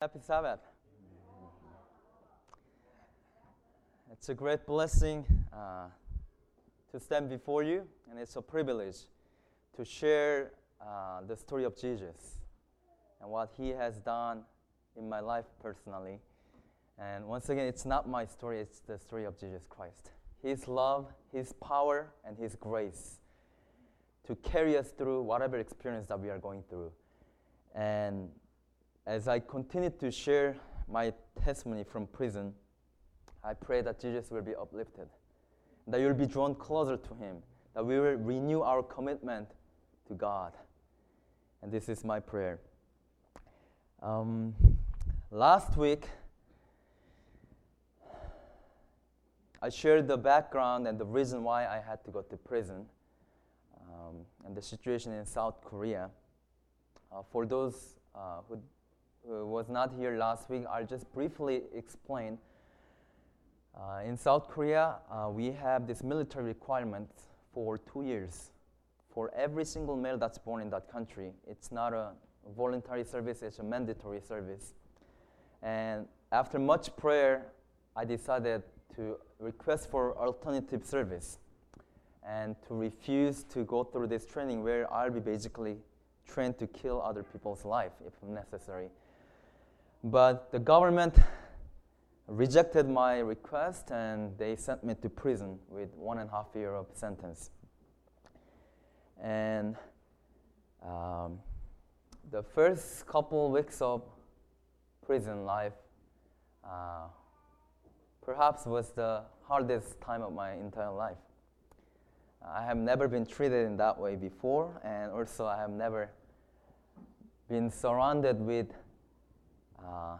Happy Sabbath. It's a great blessing uh, to stand before you, and it's a privilege to share uh, the story of Jesus and what He has done in my life personally. And once again, it's not my story, it's the story of Jesus Christ. His love, His power, and His grace to carry us through whatever experience that we are going through. And as I continue to share my testimony from prison, I pray that Jesus will be uplifted, that you'll be drawn closer to Him, that we will renew our commitment to God. And this is my prayer. Um, last week, I shared the background and the reason why I had to go to prison um, and the situation in South Korea. Uh, for those uh, who who was not here last week, I'll just briefly explain. Uh, in South Korea, uh, we have this military requirement for two years for every single male that's born in that country. It's not a voluntary service, it's a mandatory service. And after much prayer, I decided to request for alternative service and to refuse to go through this training where I'll be basically trained to kill other people's life if necessary. But the government rejected my request and they sent me to prison with one and a half year of sentence. And um, the first couple weeks of prison life uh, perhaps was the hardest time of my entire life. I have never been treated in that way before, and also I have never been surrounded with uh,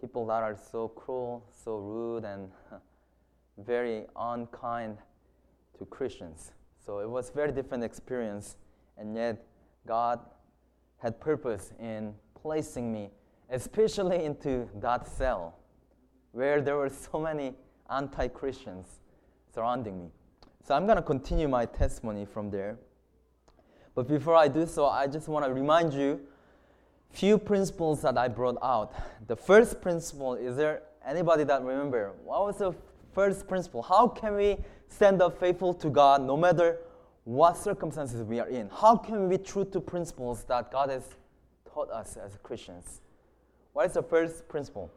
people that are so cruel, so rude, and very unkind to Christians. So it was very different experience, and yet God had purpose in placing me, especially into that cell, where there were so many anti-Christians surrounding me. So I'm going to continue my testimony from there. But before I do so, I just want to remind you few principles that I brought out. The first principle, is there anybody that remember? What was the first principle? How can we stand up faithful to God no matter what circumstances we are in? How can we be true to principles that God has taught us as Christians? What is the first principle?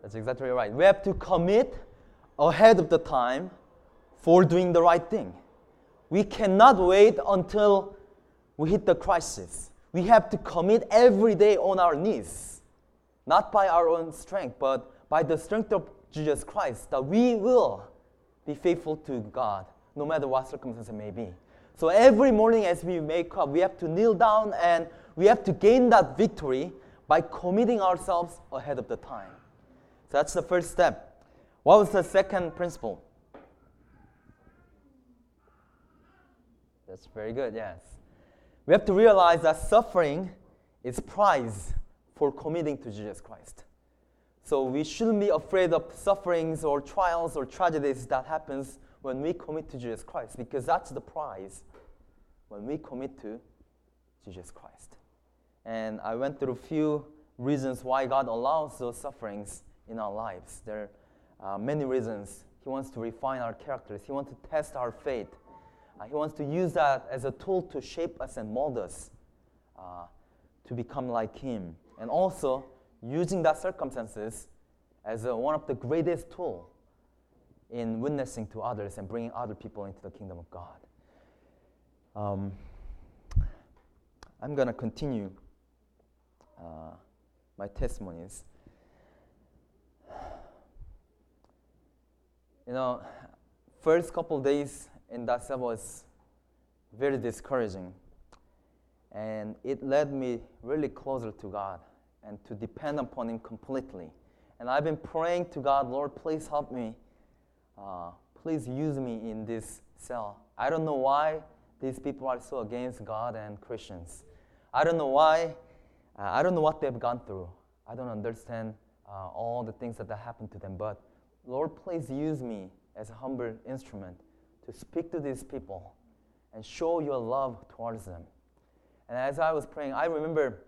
That's exactly right. We have to commit ahead of the time for doing the right thing. We cannot wait until we hit the crisis we have to commit every day on our knees, not by our own strength, but by the strength of Jesus Christ, that we will be faithful to God, no matter what circumstances may be. So every morning as we wake up, we have to kneel down and we have to gain that victory by committing ourselves ahead of the time. So that's the first step. What was the second principle? That's very good, yes. We have to realize that suffering is prize for committing to Jesus Christ. So we shouldn't be afraid of sufferings or trials or tragedies that happens when we commit to Jesus Christ because that's the prize when we commit to Jesus Christ. And I went through a few reasons why God allows those sufferings in our lives. There are uh, many reasons. He wants to refine our characters. He wants to test our faith. Uh, he wants to use that as a tool to shape us and mold us uh, to become like Him. And also using that circumstances as a, one of the greatest tool in witnessing to others and bringing other people into the kingdom of God. Um, I'm going to continue uh, my testimonies. You know, first couple days in that cell was very discouraging. And it led me really closer to God and to depend upon Him completely. And I've been praying to God, Lord, please help me. Uh, please use me in this cell. I don't know why these people are so against God and Christians. I don't know why. Uh, I don't know what they've gone through. I don't understand uh, all the things that, that happened to them. But Lord, please use me as a humble instrument to speak to these people and show your love towards them. And as I was praying, I remember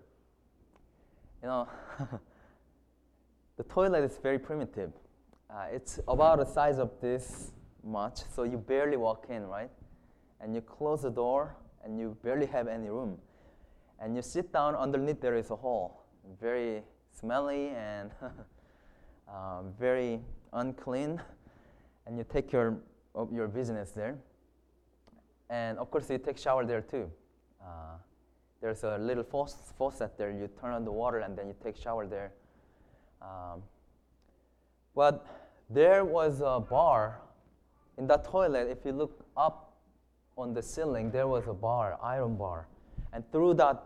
you know, the toilet is very primitive. Uh, it's about the size of this much, so you barely walk in, right? And you close the door, and you barely have any room. And you sit down underneath, there is a hole, very smelly and um, very unclean. And you take your, your business there. And of course, you take shower there too. Uh, there's a little faucet there. You turn on the water and then you take shower there. Um, but there was a bar in that toilet. If you look up on the ceiling, there was a bar, iron bar. And through that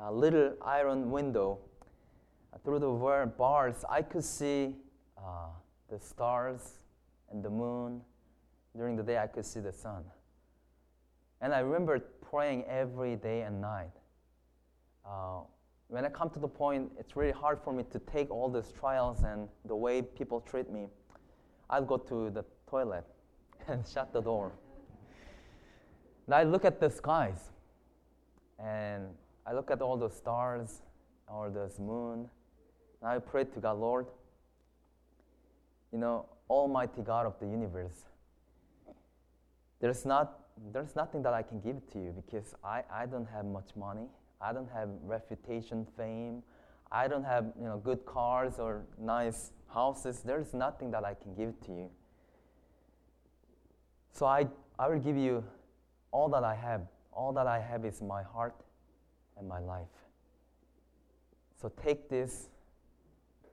uh, little iron window, uh, through the bars, I could see uh, the stars and the moon. During the day, I could see the sun. And I remember praying every day and night. Uh, when I come to the point, it's really hard for me to take all these trials and the way people treat me. I'll go to the toilet and shut the door. And I look at the skies and I look at all the stars or the moon. And I pray to God, Lord, you know, Almighty God of the universe, there's, not, there's nothing that I can give to you because I, I don't have much money. I don't have reputation, fame. I don't have you know, good cars or nice houses. There's nothing that I can give to you. So I, I will give you all that I have. All that I have is my heart and my life. So take this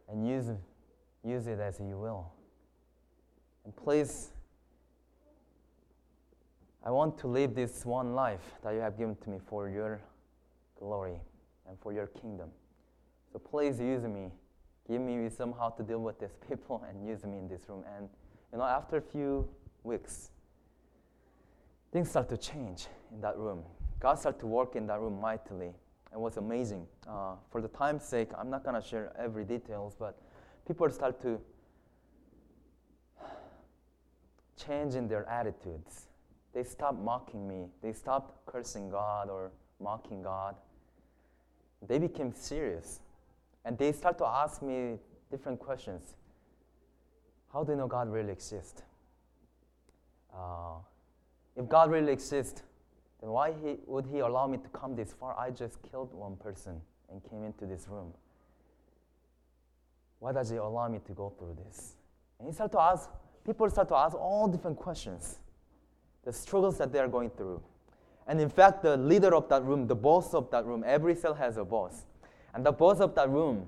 and use, use it as you will. And please, I want to live this one life that you have given to me for your glory and for your kingdom. So please use me. Give me wisdom how to deal with these people and use me in this room. And you know, after a few weeks, things start to change in that room. God started to work in that room mightily. It was amazing. Uh, for the time's sake, I'm not to share every details, but people start to change in their attitudes. They stopped mocking me. They stopped cursing God or mocking God they became serious. And they start to ask me different questions. How do you know God really exists? Uh, if God really exists, then why he, would He allow me to come this far? I just killed one person and came into this room. Why does He allow me to go through this? And he start to ask, people start to ask all different questions, the struggles that they are going through. And in fact, the leader of that room, the boss of that room, every cell has a boss. And the boss of that room,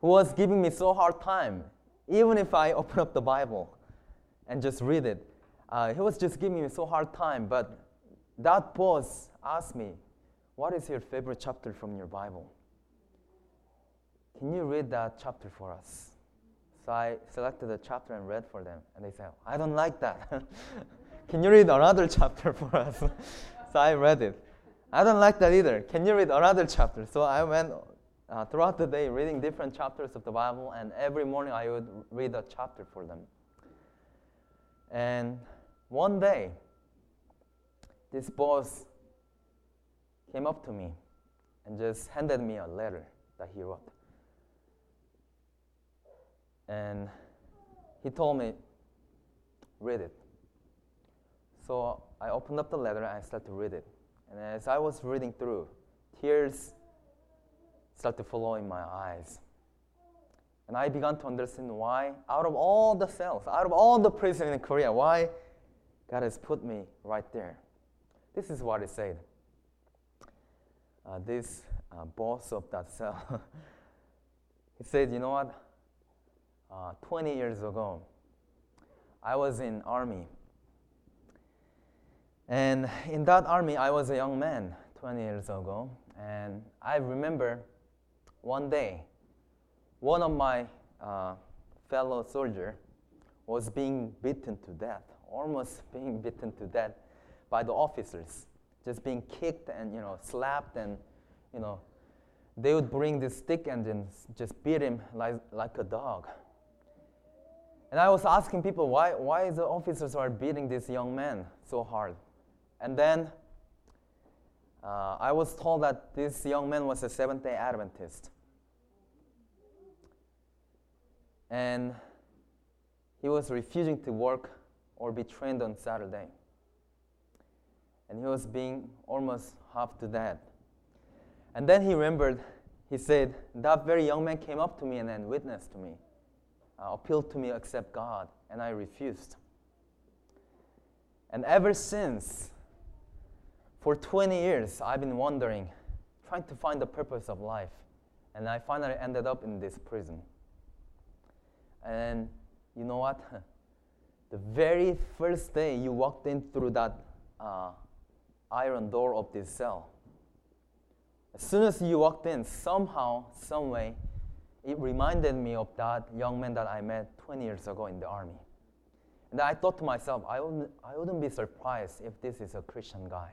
who was giving me so hard time, even if I open up the Bible and just read it, uh, he was just giving me so hard time. But that boss asked me, What is your favorite chapter from your Bible? Can you read that chapter for us? So I selected a chapter and read for them. And they said, I don't like that. Can you read another chapter for us? so I read it. I don't like that either. Can you read another chapter? So I went uh, throughout the day reading different chapters of the Bible, and every morning I would read a chapter for them. And one day, this boss came up to me and just handed me a letter that he wrote. And he told me, read it. So I opened up the letter and I started to read it. And as I was reading through, tears started to flow in my eyes. And I began to understand why, out of all the cells, out of all the prisons in Korea, why God has put me right there. This is what he said. Uh, this uh, boss of that cell, he said, you know what? Uh, 20 years ago, I was in army and in that army, I was a young man 20 years ago. And I remember one day, one of my uh, fellow soldier was being beaten to death, almost being beaten to death by the officers, just being kicked and you know slapped and you know they would bring this stick and just beat him like, like a dog. And I was asking people why why the officers are beating this young man so hard. And then uh, I was told that this young man was a Seventh day Adventist. And he was refusing to work or be trained on Saturday. And he was being almost half to death. And then he remembered, he said, That very young man came up to me and then witnessed to me, uh, appealed to me accept God, and I refused. And ever since, for 20 years, I've been wondering, trying to find the purpose of life. And I finally ended up in this prison. And you know what? The very first day you walked in through that uh, iron door of this cell, as soon as you walked in, somehow, some way, it reminded me of that young man that I met 20 years ago in the army. And I thought to myself, I wouldn't, I wouldn't be surprised if this is a Christian guy.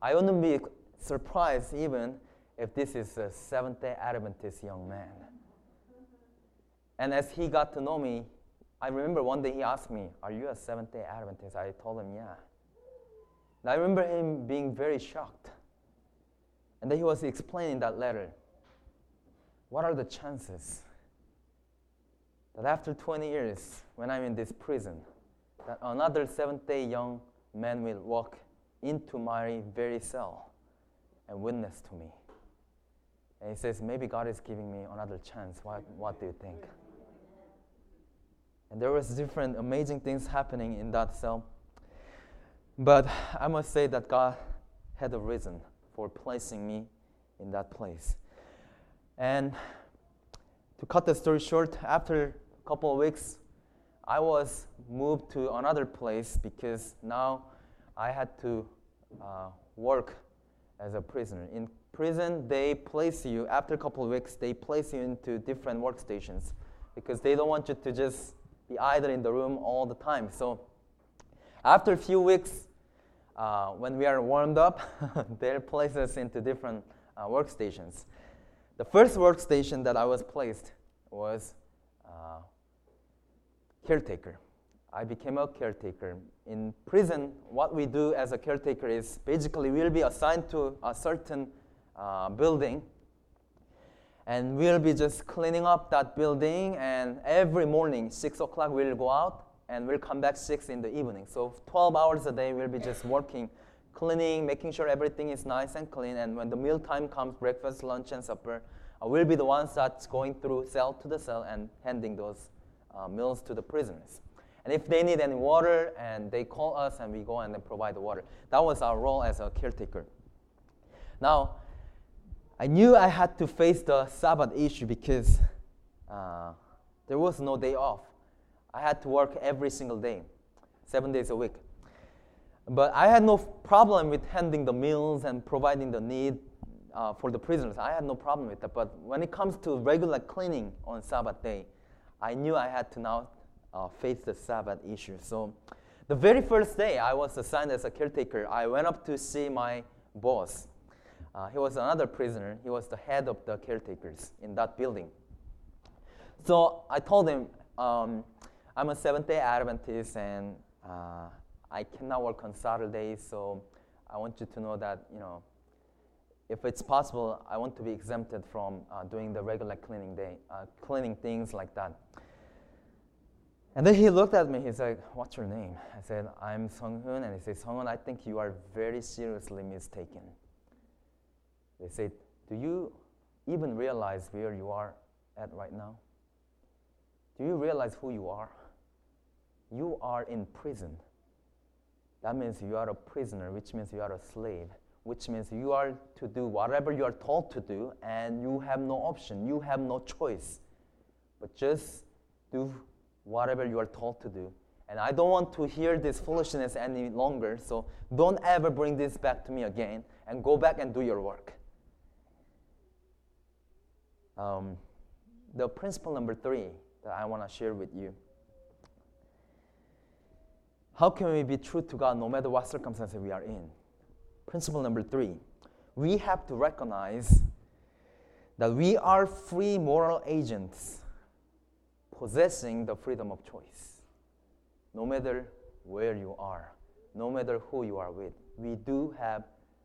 I wouldn't be surprised even if this is a Seventh day Adventist young man. And as he got to know me, I remember one day he asked me, Are you a Seventh day Adventist? I told him, Yeah. And I remember him being very shocked. And then he was explaining that letter. What are the chances that after 20 years, when I'm in this prison, that another Seventh day young man will walk into my very cell and witness to me? And he says, Maybe God is giving me another chance. What, what do you think? And there was different amazing things happening in that cell. But I must say that God had a reason for placing me in that place. And to cut the story short, after a couple of weeks, I was moved to another place because now I had to uh, work as a prisoner. In prison, they place you, after a couple of weeks, they place you into different workstations because they don't want you to just be idle in the room all the time. So after a few weeks, uh, when we are warmed up, they'll place us into different uh, workstations. The first workstation that I was placed was uh, caretaker. I became a caretaker. In prison, what we do as a caretaker is basically we'll be assigned to a certain uh, building and we'll be just cleaning up that building and every morning 6 o'clock we'll go out and we'll come back 6 in the evening so 12 hours a day we'll be just working cleaning making sure everything is nice and clean and when the meal time comes breakfast lunch and supper uh, we'll be the ones that's going through cell to the cell and handing those uh, meals to the prisoners and if they need any water and they call us and we go and provide the water that was our role as a caretaker now I knew I had to face the Sabbath issue because uh, there was no day off. I had to work every single day, seven days a week. But I had no problem with handing the meals and providing the need uh, for the prisoners. I had no problem with that. But when it comes to regular cleaning on Sabbath day, I knew I had to now uh, face the Sabbath issue. So the very first day I was assigned as a caretaker, I went up to see my boss uh, he was another prisoner. He was the head of the caretakers in that building. So I told him, um, I'm a Seventh day Adventist and uh, I cannot work on Saturdays, so I want you to know that, you know, if it's possible, I want to be exempted from uh, doing the regular cleaning day, uh, cleaning things like that. And then he looked at me. He's like, "What's your name?" I said, "I'm Sung Hoon." And he said, Sung Hoon, I think you are very seriously mistaken. They said, Do you even realize where you are at right now? Do you realize who you are? You are in prison. That means you are a prisoner, which means you are a slave, which means you are to do whatever you are told to do, and you have no option, you have no choice. But just do whatever you are told to do. And I don't want to hear this foolishness any longer, so don't ever bring this back to me again, and go back and do your work. Um, the principle number three that I want to share with you. How can we be true to God no matter what circumstances we are in? Principle number three we have to recognize that we are free moral agents possessing the freedom of choice. No matter where you are, no matter who you are with, we do have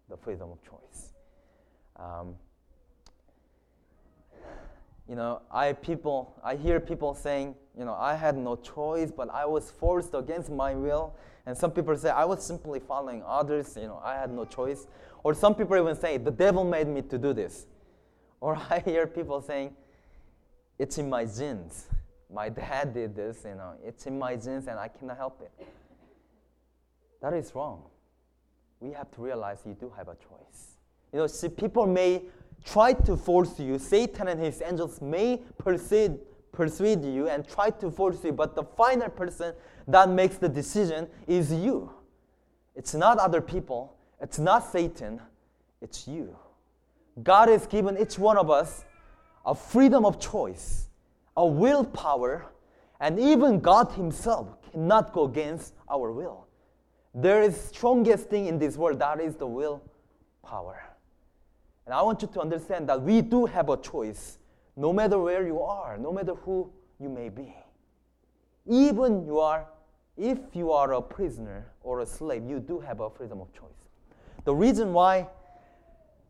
the freedom of choice. Um, you know, I people, I hear people saying, you know, I had no choice, but I was forced against my will. And some people say I was simply following others. You know, I had no choice. Or some people even say the devil made me to do this. Or I hear people saying, it's in my genes. My dad did this. You know, it's in my genes, and I cannot help it. That is wrong. We have to realize you do have a choice. You know, see, people may try to force you. Satan and his angels may persuade, persuade you and try to force you, but the final person that makes the decision is you. It's not other people, it's not Satan, it's you. God has given each one of us a freedom of choice, a willpower, and even God Himself cannot go against our will. There is strongest thing in this world that is the willpower. And I want you to understand that we do have a choice, no matter where you are, no matter who you may be. Even you are, if you are a prisoner or a slave, you do have a freedom of choice. The reason why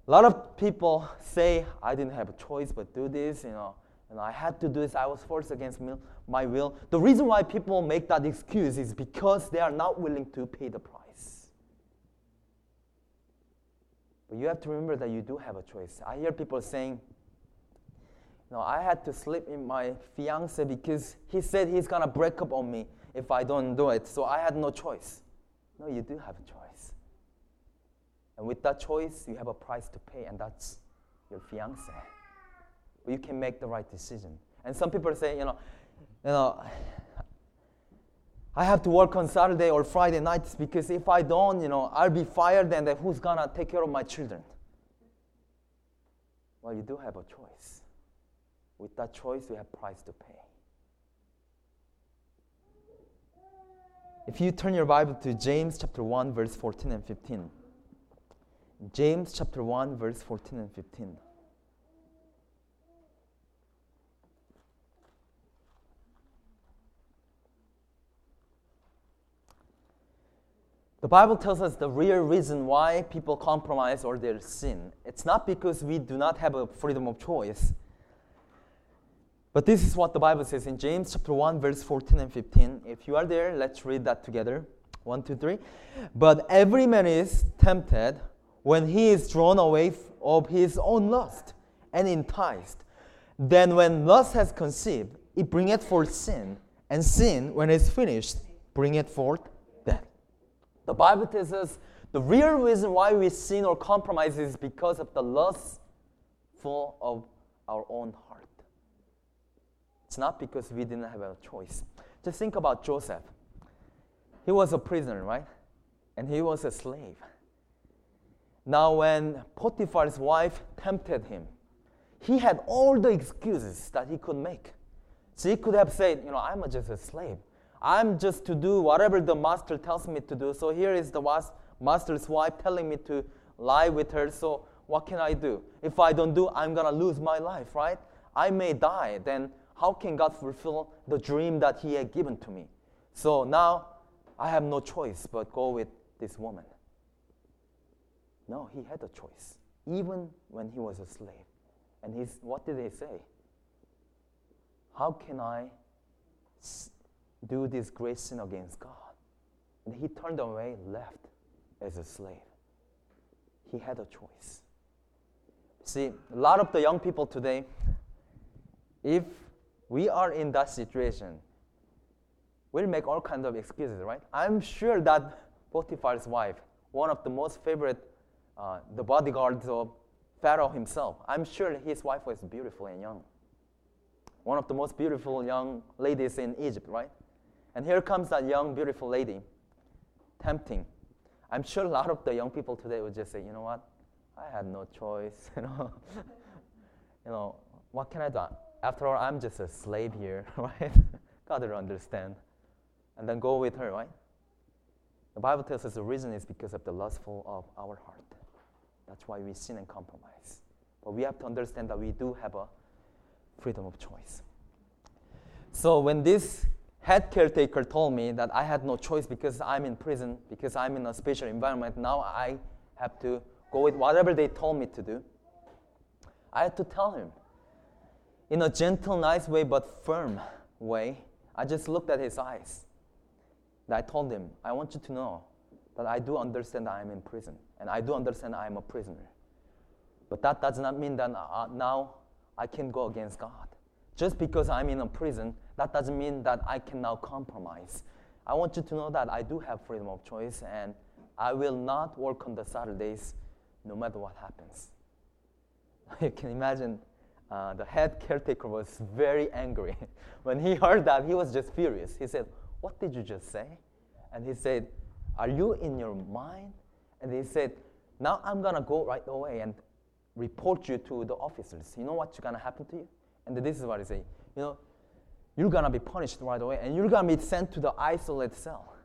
a lot of people say, I didn't have a choice but do this, you know, and I had to do this, I was forced against my will. The reason why people make that excuse is because they are not willing to pay the price. But you have to remember that you do have a choice. I hear people saying, no, I had to sleep in my fiance because he said he's gonna break up on me if I don't do it. So I had no choice. No, you do have a choice. And with that choice, you have a price to pay, and that's your fiance. But you can make the right decision. And some people say, you know, you know, I have to work on Saturday or Friday nights because if I don't, you know, I'll be fired and who's gonna take care of my children? Well, you do have a choice. With that choice, you have price to pay. If you turn your Bible to James chapter 1, verse 14 and 15. James chapter 1, verse 14 and 15. The Bible tells us the real reason why people compromise or their sin. It's not because we do not have a freedom of choice. But this is what the Bible says in James chapter 1, verse 14 and 15. If you are there, let's read that together. One, two, three. But every man is tempted when he is drawn away of his own lust and enticed. Then when lust has conceived, it bringeth forth sin, and sin, when it is finished, bringeth forth the Bible tells us the real reason why we sin or compromise is because of the lust full of our own heart. It's not because we didn't have a choice. Just think about Joseph. He was a prisoner, right? And he was a slave. Now, when Potiphar's wife tempted him, he had all the excuses that he could make. So he could have said, You know, I'm just a slave. I'm just to do whatever the master tells me to do. So here is the master's wife telling me to lie with her. So what can I do? If I don't do, I'm going to lose my life, right? I may die. Then how can God fulfill the dream that He had given to me? So now I have no choice but go with this woman. No, he had a choice, even when he was a slave. And he's, what did he say? How can I do this great sin against God. And he turned away, left as a slave. He had a choice. See, a lot of the young people today, if we are in that situation, we'll make all kinds of excuses, right? I'm sure that Potiphar's wife, one of the most favorite, uh, the bodyguards of Pharaoh himself, I'm sure his wife was beautiful and young. One of the most beautiful young ladies in Egypt, right? And here comes that young, beautiful lady, tempting. I'm sure a lot of the young people today would just say, you know what? I had no choice. you know, you know, what can I do? After all, I'm just a slave here, right? God will understand. And then go with her, right? The Bible tells us the reason is because of the lustful of our heart. That's why we sin and compromise. But we have to understand that we do have a freedom of choice. So when this head caretaker told me that I had no choice because I'm in prison, because I'm in a special environment. Now I have to go with whatever they told me to do. I had to tell him in a gentle, nice way, but firm way. I just looked at his eyes. And I told him, I want you to know that I do understand I am in prison, and I do understand I am a prisoner. But that does not mean that uh, now I can go against God. Just because I'm in a prison, that doesn't mean that I can now compromise. I want you to know that I do have freedom of choice, and I will not work on the Saturdays no matter what happens. You can imagine uh, the head caretaker was very angry. when he heard that, he was just furious. He said, What did you just say? And he said, Are you in your mind? And he said, Now I'm going to go right away and report you to the officers. You know what's going to happen to you? And this is what he said. You know, you're going to be punished right away and you're going to be sent to the isolated cell.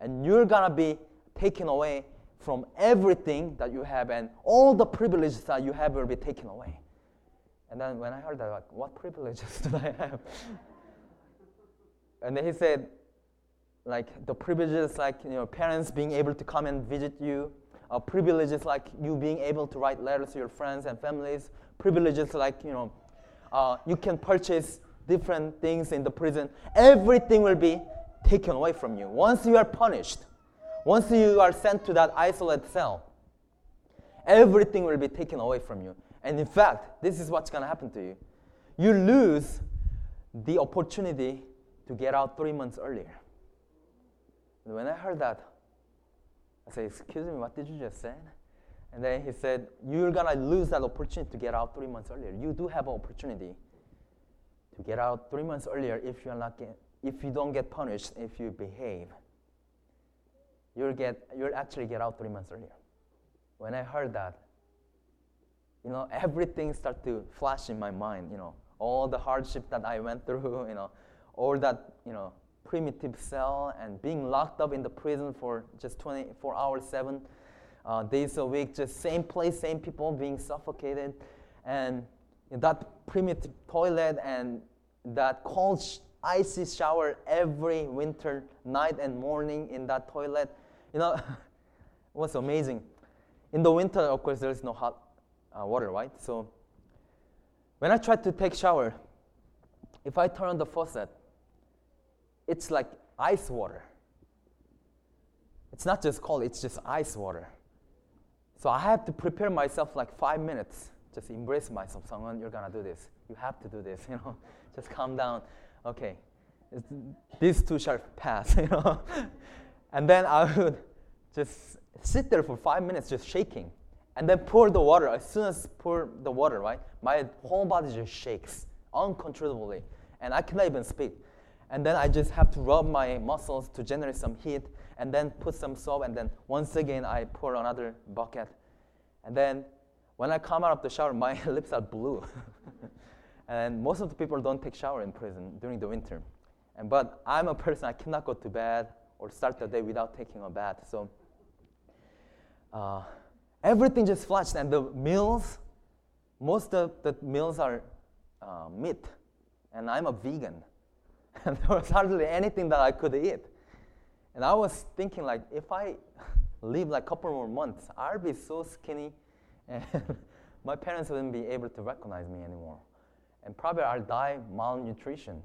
And you're going to be taken away from everything that you have and all the privileges that you have will be taken away. And then when I heard that, like, what privileges do I have? and then he said, like the privileges like you know parents being able to come and visit you, uh, privileges like you being able to write letters to your friends and families, privileges like you know uh, you can purchase different things in the prison. Everything will be taken away from you once you are punished. Once you are sent to that isolated cell, everything will be taken away from you. And in fact, this is what's going to happen to you. You lose the opportunity to get out three months earlier. And when I heard that, I said, Excuse me, what did you just say? And then he said, You're going to lose that opportunity to get out three months earlier. You do have an opportunity to get out three months earlier if, you're not get, if you don't get punished, if you behave you'll get you'll actually get out three months earlier. When I heard that, you know, everything started to flash in my mind, you know, all the hardship that I went through, you know, all that, you know, primitive cell and being locked up in the prison for just 24 hours, seven uh, days a week, just same place, same people being suffocated. And that primitive toilet and that cold, icy shower every winter night and morning in that toilet you know, was amazing? In the winter, of course, there's no hot uh, water, right? So when I try to take shower, if I turn on the faucet, it's like ice water. It's not just cold, it's just ice water. So I have to prepare myself like five minutes. Just embrace myself. Sung Hoon, you're gonna do this. You have to do this. You know, just calm down. Okay, it's, these too shall pass. You know, and then I would just sit there for five minutes just shaking. And then pour the water. As soon as pour the water, right? My whole body just shakes uncontrollably. And I cannot even speak. And then I just have to rub my muscles to generate some heat and then put some soap and then once again I pour another bucket. And then when I come out of the shower, my lips are blue. and most of the people don't take shower in prison during the winter. And but I'm a person I cannot go to bed or start the day without taking a bath. So uh, everything just flashed, and the meals, most of the meals are uh, meat, and I'm a vegan, and there was hardly anything that I could eat. And I was thinking, like, if I live like a couple more months, I'll be so skinny, and my parents wouldn't be able to recognize me anymore, and probably I'll die malnutrition.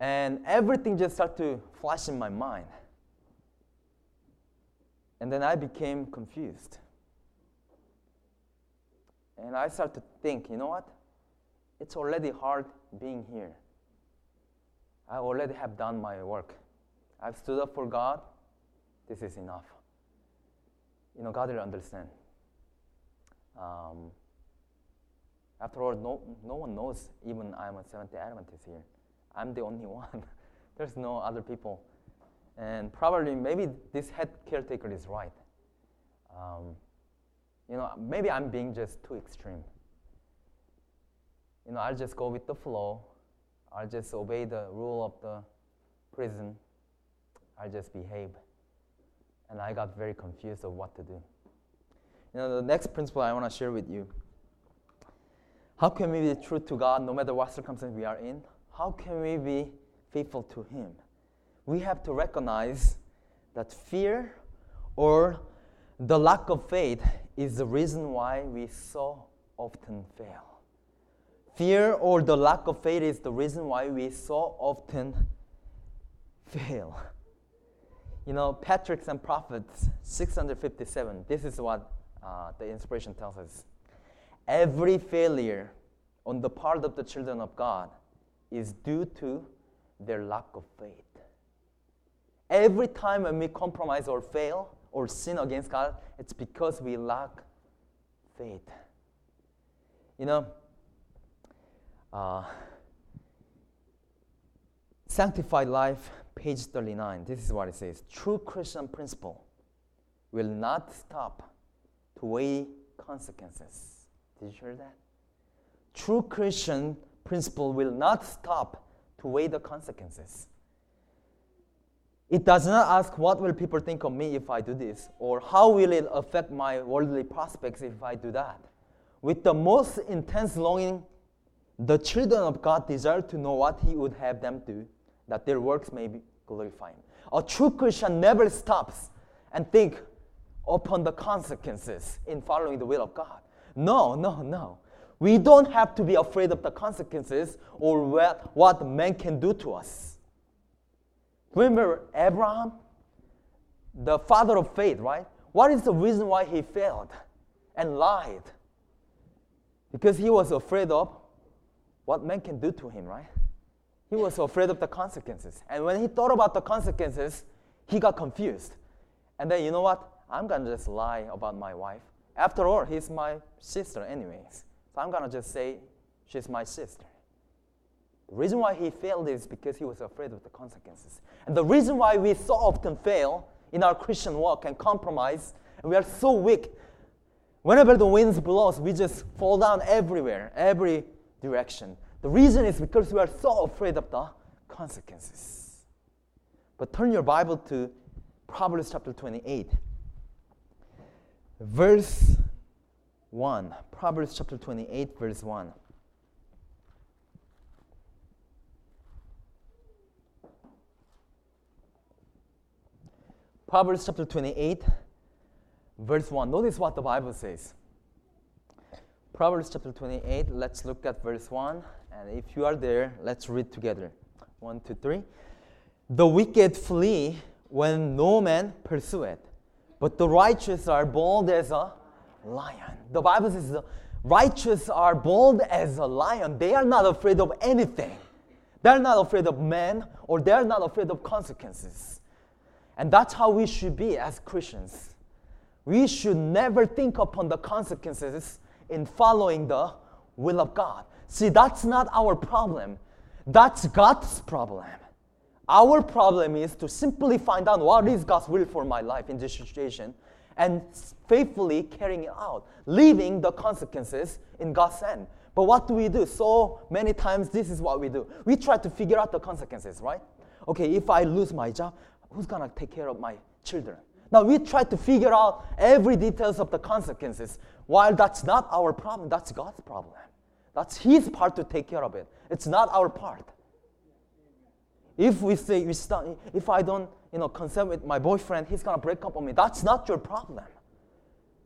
And everything just started to flash in my mind. And then I became confused. And I started to think, you know what? It's already hard being here. I already have done my work. I've stood up for God. This is enough. You know, God will understand. Um, after all, no, no one knows even I'm a Seventh day Adventist here. I'm the only one. There's no other people. And probably, maybe this head caretaker is right. Um, you know, maybe I'm being just too extreme. You know, I'll just go with the flow. I'll just obey the rule of the prison. I'll just behave. And I got very confused of what to do. You know, the next principle I want to share with you. How can we be true to God no matter what circumstance we are in? how can we be faithful to Him? We have to recognize that fear or the lack of faith is the reason why we so often fail. Fear or the lack of faith is the reason why we so often fail. You know, Patriarchs and Prophets 657, this is what uh, the inspiration tells us. Every failure on the part of the children of God is due to their lack of faith. Every time when we compromise or fail or sin against God, it's because we lack faith. You know, uh, Sanctified Life, page 39, this is what it says True Christian principle will not stop to weigh consequences. Did you hear that? True Christian principle will not stop to weigh the consequences. It does not ask what will people think of me if I do this, or how will it affect my worldly prospects if I do that. With the most intense longing, the children of God desire to know what He would have them do, that their works may be glorifying. A true Christian never stops and think upon the consequences in following the will of God. No, no, no. We don't have to be afraid of the consequences or what, what man can do to us. Remember Abraham, the father of faith, right? What is the reason why he failed and lied? Because he was afraid of what man can do to him, right? He was afraid of the consequences. And when he thought about the consequences, he got confused. And then, you know what? I'm going to just lie about my wife. After all, he's my sister, anyways. So I'm going to just say she's my sister. The reason why he failed is because he was afraid of the consequences. And the reason why we so often fail in our Christian walk and compromise, and we are so weak, whenever the winds blows, we just fall down everywhere, every direction. The reason is because we are so afraid of the consequences. But turn your Bible to Proverbs chapter 28, verse 1. Proverbs chapter 28, verse 1. Proverbs chapter 28, verse 1. Notice what the Bible says. Proverbs chapter 28, let's look at verse 1. And if you are there, let's read together. One, two, three. The wicked flee when no man pursueth, but the righteous are bold as a lion. The Bible says the righteous are bold as a lion. They are not afraid of anything. They're not afraid of men or they're not afraid of consequences. And that's how we should be as Christians. We should never think upon the consequences in following the will of God. See, that's not our problem. That's God's problem. Our problem is to simply find out what is God's will for my life in this situation and faithfully carrying it out, leaving the consequences in God's hand. But what do we do? So many times, this is what we do. We try to figure out the consequences, right? Okay, if I lose my job, who's gonna take care of my children? Now we try to figure out every details of the consequences. While that's not our problem, that's God's problem. That's His part to take care of it. It's not our part. If we say we start, if I don't, you know, consent with my boyfriend, he's gonna break up on me. That's not your problem.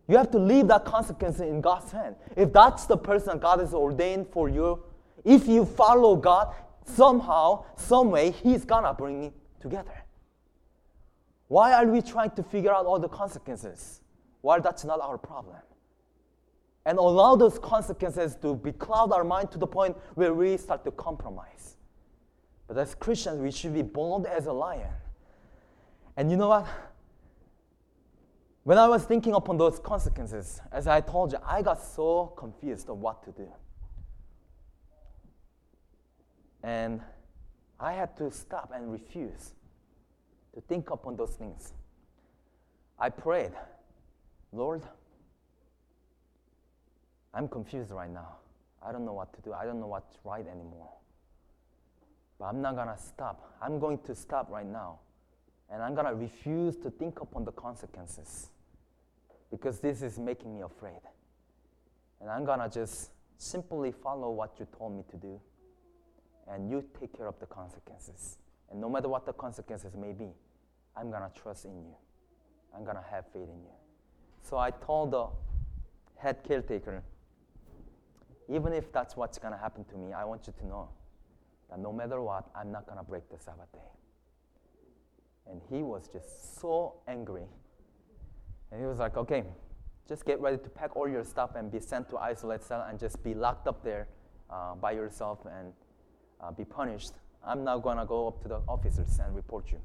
You have to leave that consequence in God's hand. If that's the person God has ordained for you, if you follow God, somehow, some way, He's gonna bring it together. Why are we trying to figure out all the consequences? While that's not our problem. And allow those consequences to becloud our mind to the point where we start to compromise. But as Christians, we should be bold as a lion. And you know what? When I was thinking upon those consequences, as I told you, I got so confused of what to do. And I had to stop and refuse to think upon those things. I prayed, Lord, I'm confused right now. I don't know what to do. I don't know what's right anymore. But I'm not going to stop. I'm going to stop right now. And I'm going to refuse to think upon the consequences because this is making me afraid. And I'm going to just simply follow what you told me to do. And you take care of the consequences. And no matter what the consequences may be, I'm going to trust in you. I'm going to have faith in you. So I told the head caretaker, even if that's what's going to happen to me, I want you to know that no matter what, I'm not going to break the Sabbath day. And he was just so angry. And he was like, okay, just get ready to pack all your stuff and be sent to isolate cell and just be locked up there uh, by yourself and uh, be punished. I'm not going to go up to the officers and report you.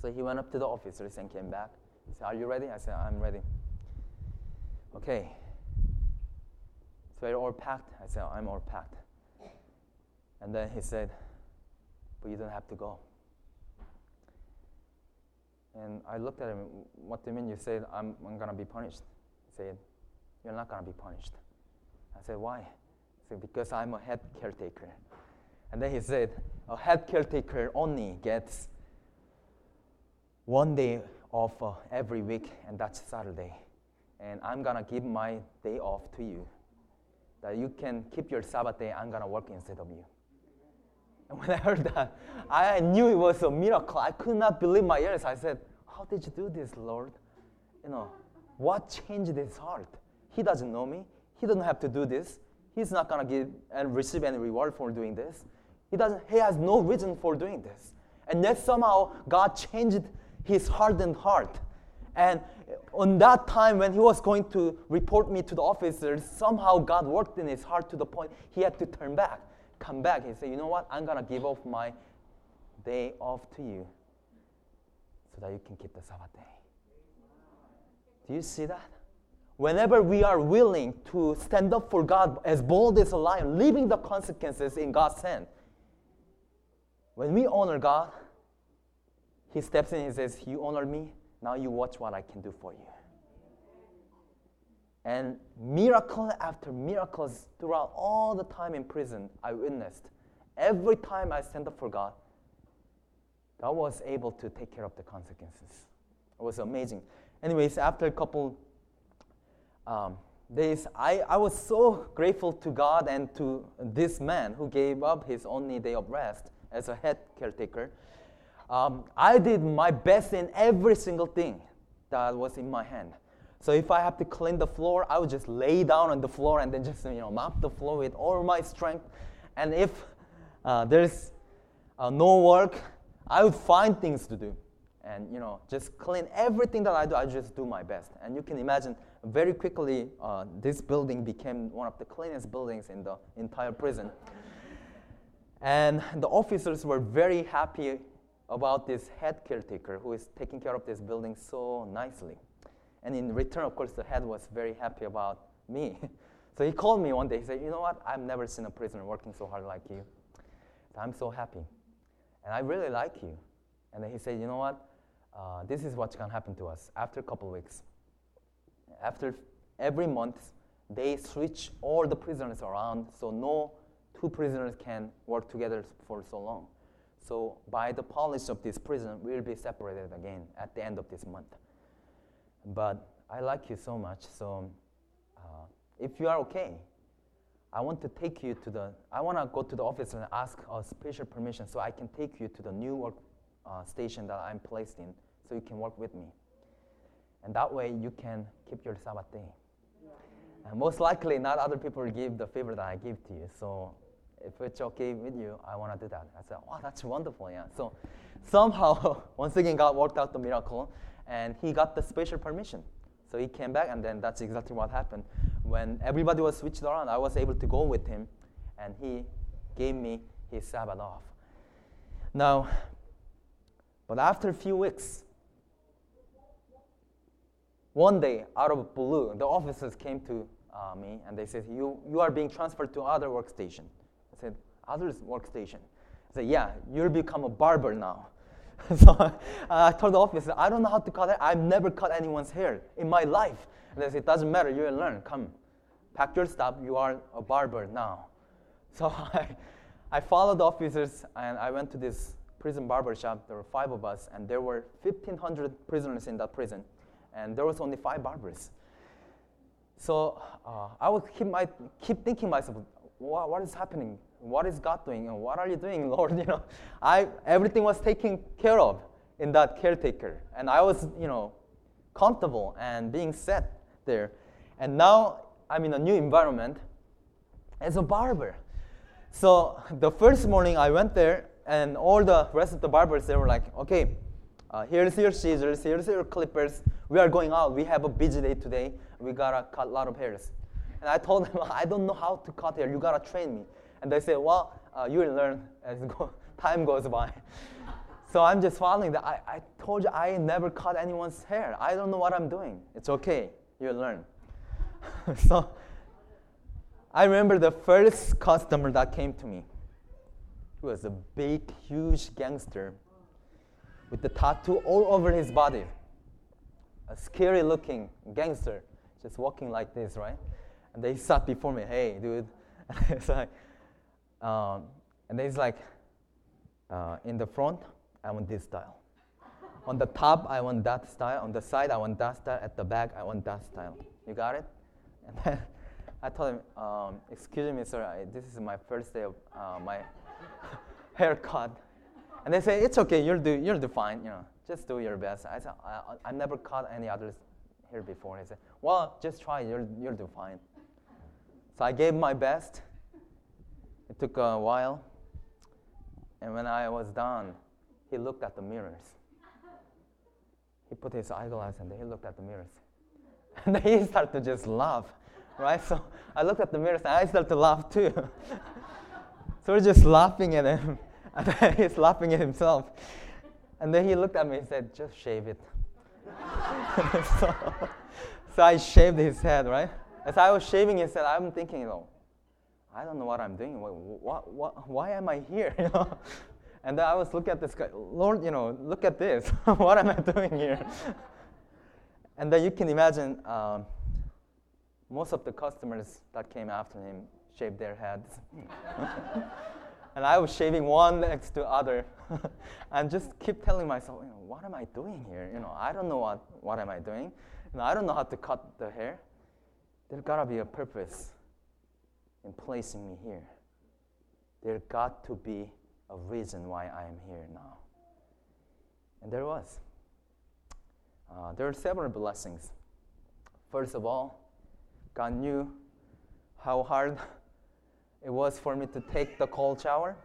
So he went up to the officers and came back. He said, Are you ready? I said, I'm ready. Okay. So you're all packed? I said, I'm all packed. And then he said, But you don't have to go. And I looked at him, What do you mean? You said I'm, I'm going to be punished. He said, You're not going to be punished. I said, Why? He said, Because I'm a head caretaker. And then he said, A head caretaker only gets one day off uh, every week, and that's Saturday. And I'm going to give my day off to you. That you can keep your Sabbath day, I'm going to work instead of you. And when I heard that, I knew it was a miracle. I could not believe my ears. I said, How did you do this, Lord? You know, what changed his heart? He doesn't know me. He doesn't have to do this. He's not gonna give and receive any reward for doing this. He doesn't he has no reason for doing this. And yet somehow God changed his hardened heart. And on that time when he was going to report me to the officers, somehow God worked in his heart to the point he had to turn back come back. He said, You know what? I'm going to give off my day off to you so that you can keep the Sabbath day. Do you see that? Whenever we are willing to stand up for God as bold as a lion, leaving the consequences in God's hand, when we honor God, He steps in and says, You honor me, now you watch what I can do for you. And miracle after miracles throughout all the time in prison, I witnessed. Every time I stand up for God, God was able to take care of the consequences. It was amazing. Anyways, after a couple um, days, I, I was so grateful to God and to this man who gave up his only day of rest as a head caretaker. Um, I did my best in every single thing that was in my hand. So if I have to clean the floor, I would just lay down on the floor and then just you know mop the floor with all my strength. And if uh, there's uh, no work, I would find things to do, and you know just clean everything that I do. I just do my best. And you can imagine very quickly uh, this building became one of the cleanest buildings in the entire prison. And the officers were very happy about this head caretaker who is taking care of this building so nicely. And in return, of course, the head was very happy about me. so he called me one day. He said, You know what? I've never seen a prisoner working so hard like you. I'm so happy. And I really like you. And then he said, You know what? Uh, this is what's going to happen to us after a couple weeks. After every month, they switch all the prisoners around so no two prisoners can work together for so long. So by the policy of this prison, we'll be separated again at the end of this month. But I like you so much, so uh, if you are okay, I want to take you to the, I want to go to the office and ask a special permission so I can take you to the new work uh, station that I'm placed in so you can work with me. And that way you can keep your Sabbath day. And most likely, not other people give the favor that I give to you. So if it's okay with you, I want to do that. I said, wow, that's wonderful, yeah. So somehow, once again, God worked out the miracle and he got the special permission. So he came back, and then that's exactly what happened. When everybody was switched around, I was able to go with him, and he gave me his Sabbath off. Now, but after a few weeks, one day, out of blue, the officers came to uh, me and they said, you, you are being transferred to other workstation. I said, other workstation? I said, yeah, you'll become a barber now. so uh, I told the officer, I don't know how to cut hair. I've never cut anyone's hair in my life. And they said, it doesn't matter, you will learn. Come, pack your stuff. You are a barber now. So I, I followed the officers and I went to this prison barber shop. There were five of us, and there were 1,500 prisoners in that prison, and there was only five barbers. So uh, I would keep, my, keep thinking myself, what, what is happening? what is God doing? And what are you doing, Lord? You know, I everything was taken care of in that caretaker, and I was, you know, comfortable and being set there. And now I'm in a new environment as a barber. So the first morning I went there, and all the rest of the barbers they were like, okay, uh, here's your scissors, here's your clippers. We are going out. We have a busy day today. We gotta cut a lot of hairs. And I told them, I don't know how to cut hair. You gotta train me. And they said, well, uh, you will learn as go, time goes by. so I'm just following that. I, I told you I never cut anyone's hair. I don't know what I'm doing. It's okay. You'll learn. so I remember the first customer that came to me. He was a big, huge gangster with the tattoo all over his body. A scary looking gangster, just walking like this, right? And they sat before me, hey, dude. And it's like, um, and he's like, uh, in the front, I want this style. On the top, I want that style. On the side, I want that style. At the back, I want that style. You got it? And then I told him, um, excuse me, sir, I, this is my first day of uh, my haircut. And they say, it's okay, you'll do, you'll do fine, you know, just do your best. I said, I, I never cut any others here before. He said, well, just try, you'll, you'll do fine. So I gave my best. It took a while. And when I was done, he looked at the mirrors. He put his eyeglass and then he looked at the mirrors. And then he started to just laugh, right? So I looked at the mirrors and I started to laugh too. so we're just laughing at him. And then he's laughing at himself. And then he looked at me and said, just shave it. so, so I shaved his head, right? As I was shaving he said, I'm thinking, you know, I don't know what I'm doing. What, what, why am I here? You know? And then I was looking at this guy, Lord, you know, look at this. what am I doing here? and then you can imagine um, most of the customers that came after him shaved their heads. and I was shaving one next to other, and just keep telling myself, you know, what am I doing here? You know, I don't know what, what am I doing. You know, I don't know how to cut the hair. There's gotta be a purpose in placing me here. There got to be a reason why I am here now. And there was. Uh, there are several blessings. First of all, God knew how hard it was for me to take the cold shower.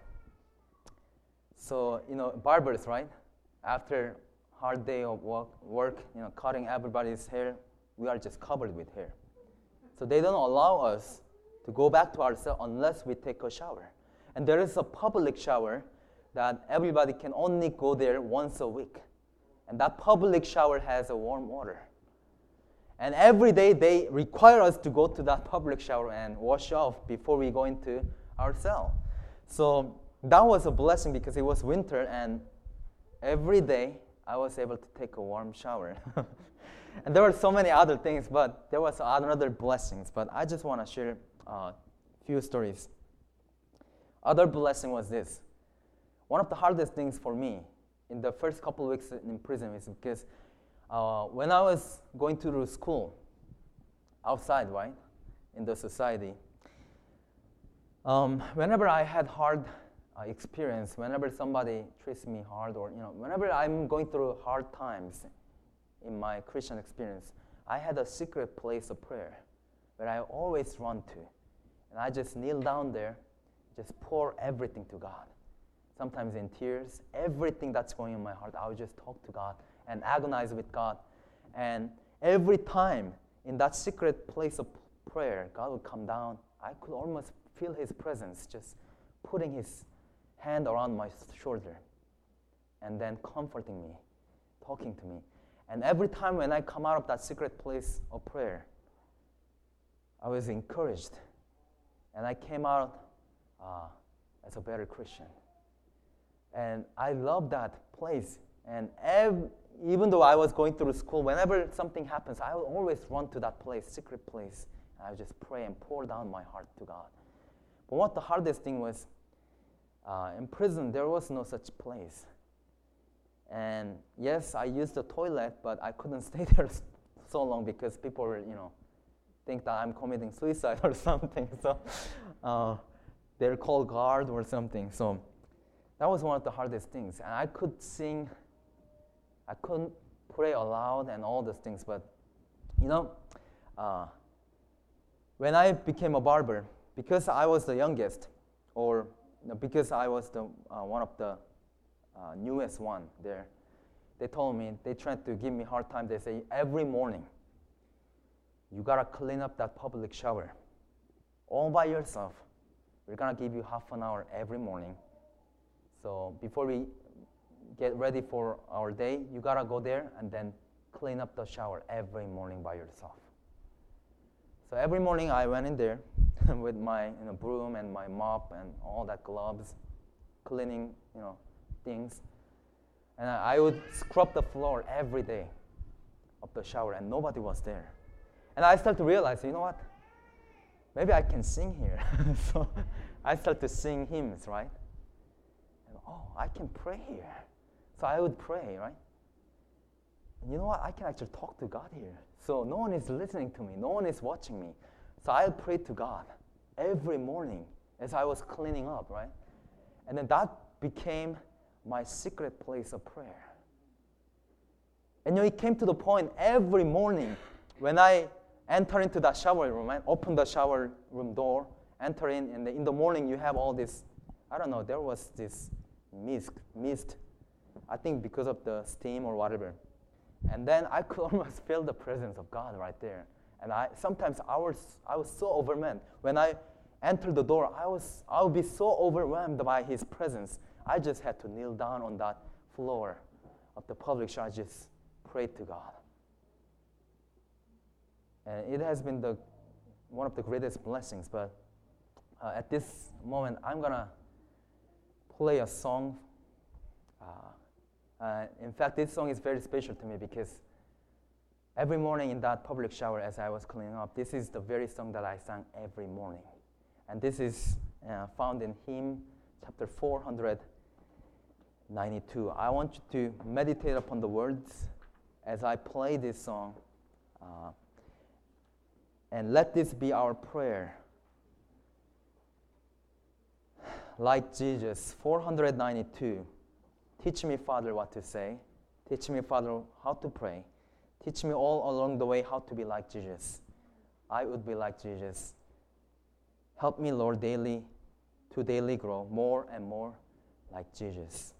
So, you know, barbers, right? After hard day of work, work, you know, cutting everybody's hair, we are just covered with hair. So they don't allow us to go back to our cell unless we take a shower. And there is a public shower that everybody can only go there once a week. And that public shower has a warm water. And every day they require us to go to that public shower and wash off before we go into our cell. So that was a blessing because it was winter and every day I was able to take a warm shower. and there were so many other things, but there was other blessings. But I just want to share a uh, few stories. Other blessing was this. One of the hardest things for me in the first couple weeks in prison is because uh, when I was going to school outside, right, in the society, um, whenever I had hard uh, experience, whenever somebody treats me hard, or you know, whenever I'm going through hard times in my Christian experience, I had a secret place of prayer where I always run to, and I just kneel down there, just pour everything to God sometimes in tears, everything that's going in my heart, I would just talk to God and agonize with God. And every time in that secret place of prayer, God would come down. I could almost feel His presence, just putting His hand around my shoulder and then comforting me, talking to me. And every time when I come out of that secret place of prayer, I was encouraged. And I came out uh, as a better Christian. And I love that place. And ev- even though I was going through school, whenever something happens, I will always run to that place, secret place. And I would just pray and pour down my heart to God. But what the hardest thing was, uh, in prison, there was no such place. And yes, I used the toilet, but I couldn't stay there so long because people were, you know, think that I'm committing suicide or something. So uh, they're called guard or something. So that was one of the hardest things. And I could sing, I couldn't pray aloud and all those things, but you know, uh, when I became a barber, because I was the youngest, or because I was the uh, one of the uh, newest one there, they told me they tried to give me hard time. They say every morning you gotta clean up that public shower all by yourself. We're gonna give you half an hour every morning. So before we get ready for our day, you gotta go there and then clean up the shower every morning by yourself. So every morning I went in there with my you know, broom and my mop and all that gloves, cleaning you know things, and I would scrub the floor every day of the shower, and nobody was there. And I started to realize, you know what? Maybe I can sing here. so I started to sing hymns, right? And oh, I can pray here. So I would pray, right? And you know what? I can actually talk to God here. So no one is listening to me, no one is watching me. So I would pray to God every morning as I was cleaning up, right? And then that became my secret place of prayer. And you know, it came to the point every morning when I enter into that shower room and open the shower room door, enter in, and in the morning you have all this, I don't know, there was this mist, mist, I think because of the steam or whatever. And then I could almost feel the presence of God right there. And I sometimes I was, I was so overwhelmed. When I entered the door, I was I would be so overwhelmed by his presence. I just had to kneel down on that floor of the public shower, just prayed to God. And it has been the, one of the greatest blessings. But uh, at this moment, I'm going to play a song. Uh, uh, in fact, this song is very special to me because every morning in that public shower as I was cleaning up, this is the very song that I sang every morning. And this is uh, found in hymn chapter 492. I want you to meditate upon the words as I play this song. Uh, and let this be our prayer. Like Jesus, 492. Teach me, Father, what to say. Teach me, Father, how to pray. Teach me all along the way how to be like Jesus. I would be like Jesus. Help me, Lord, daily to daily grow more and more like Jesus.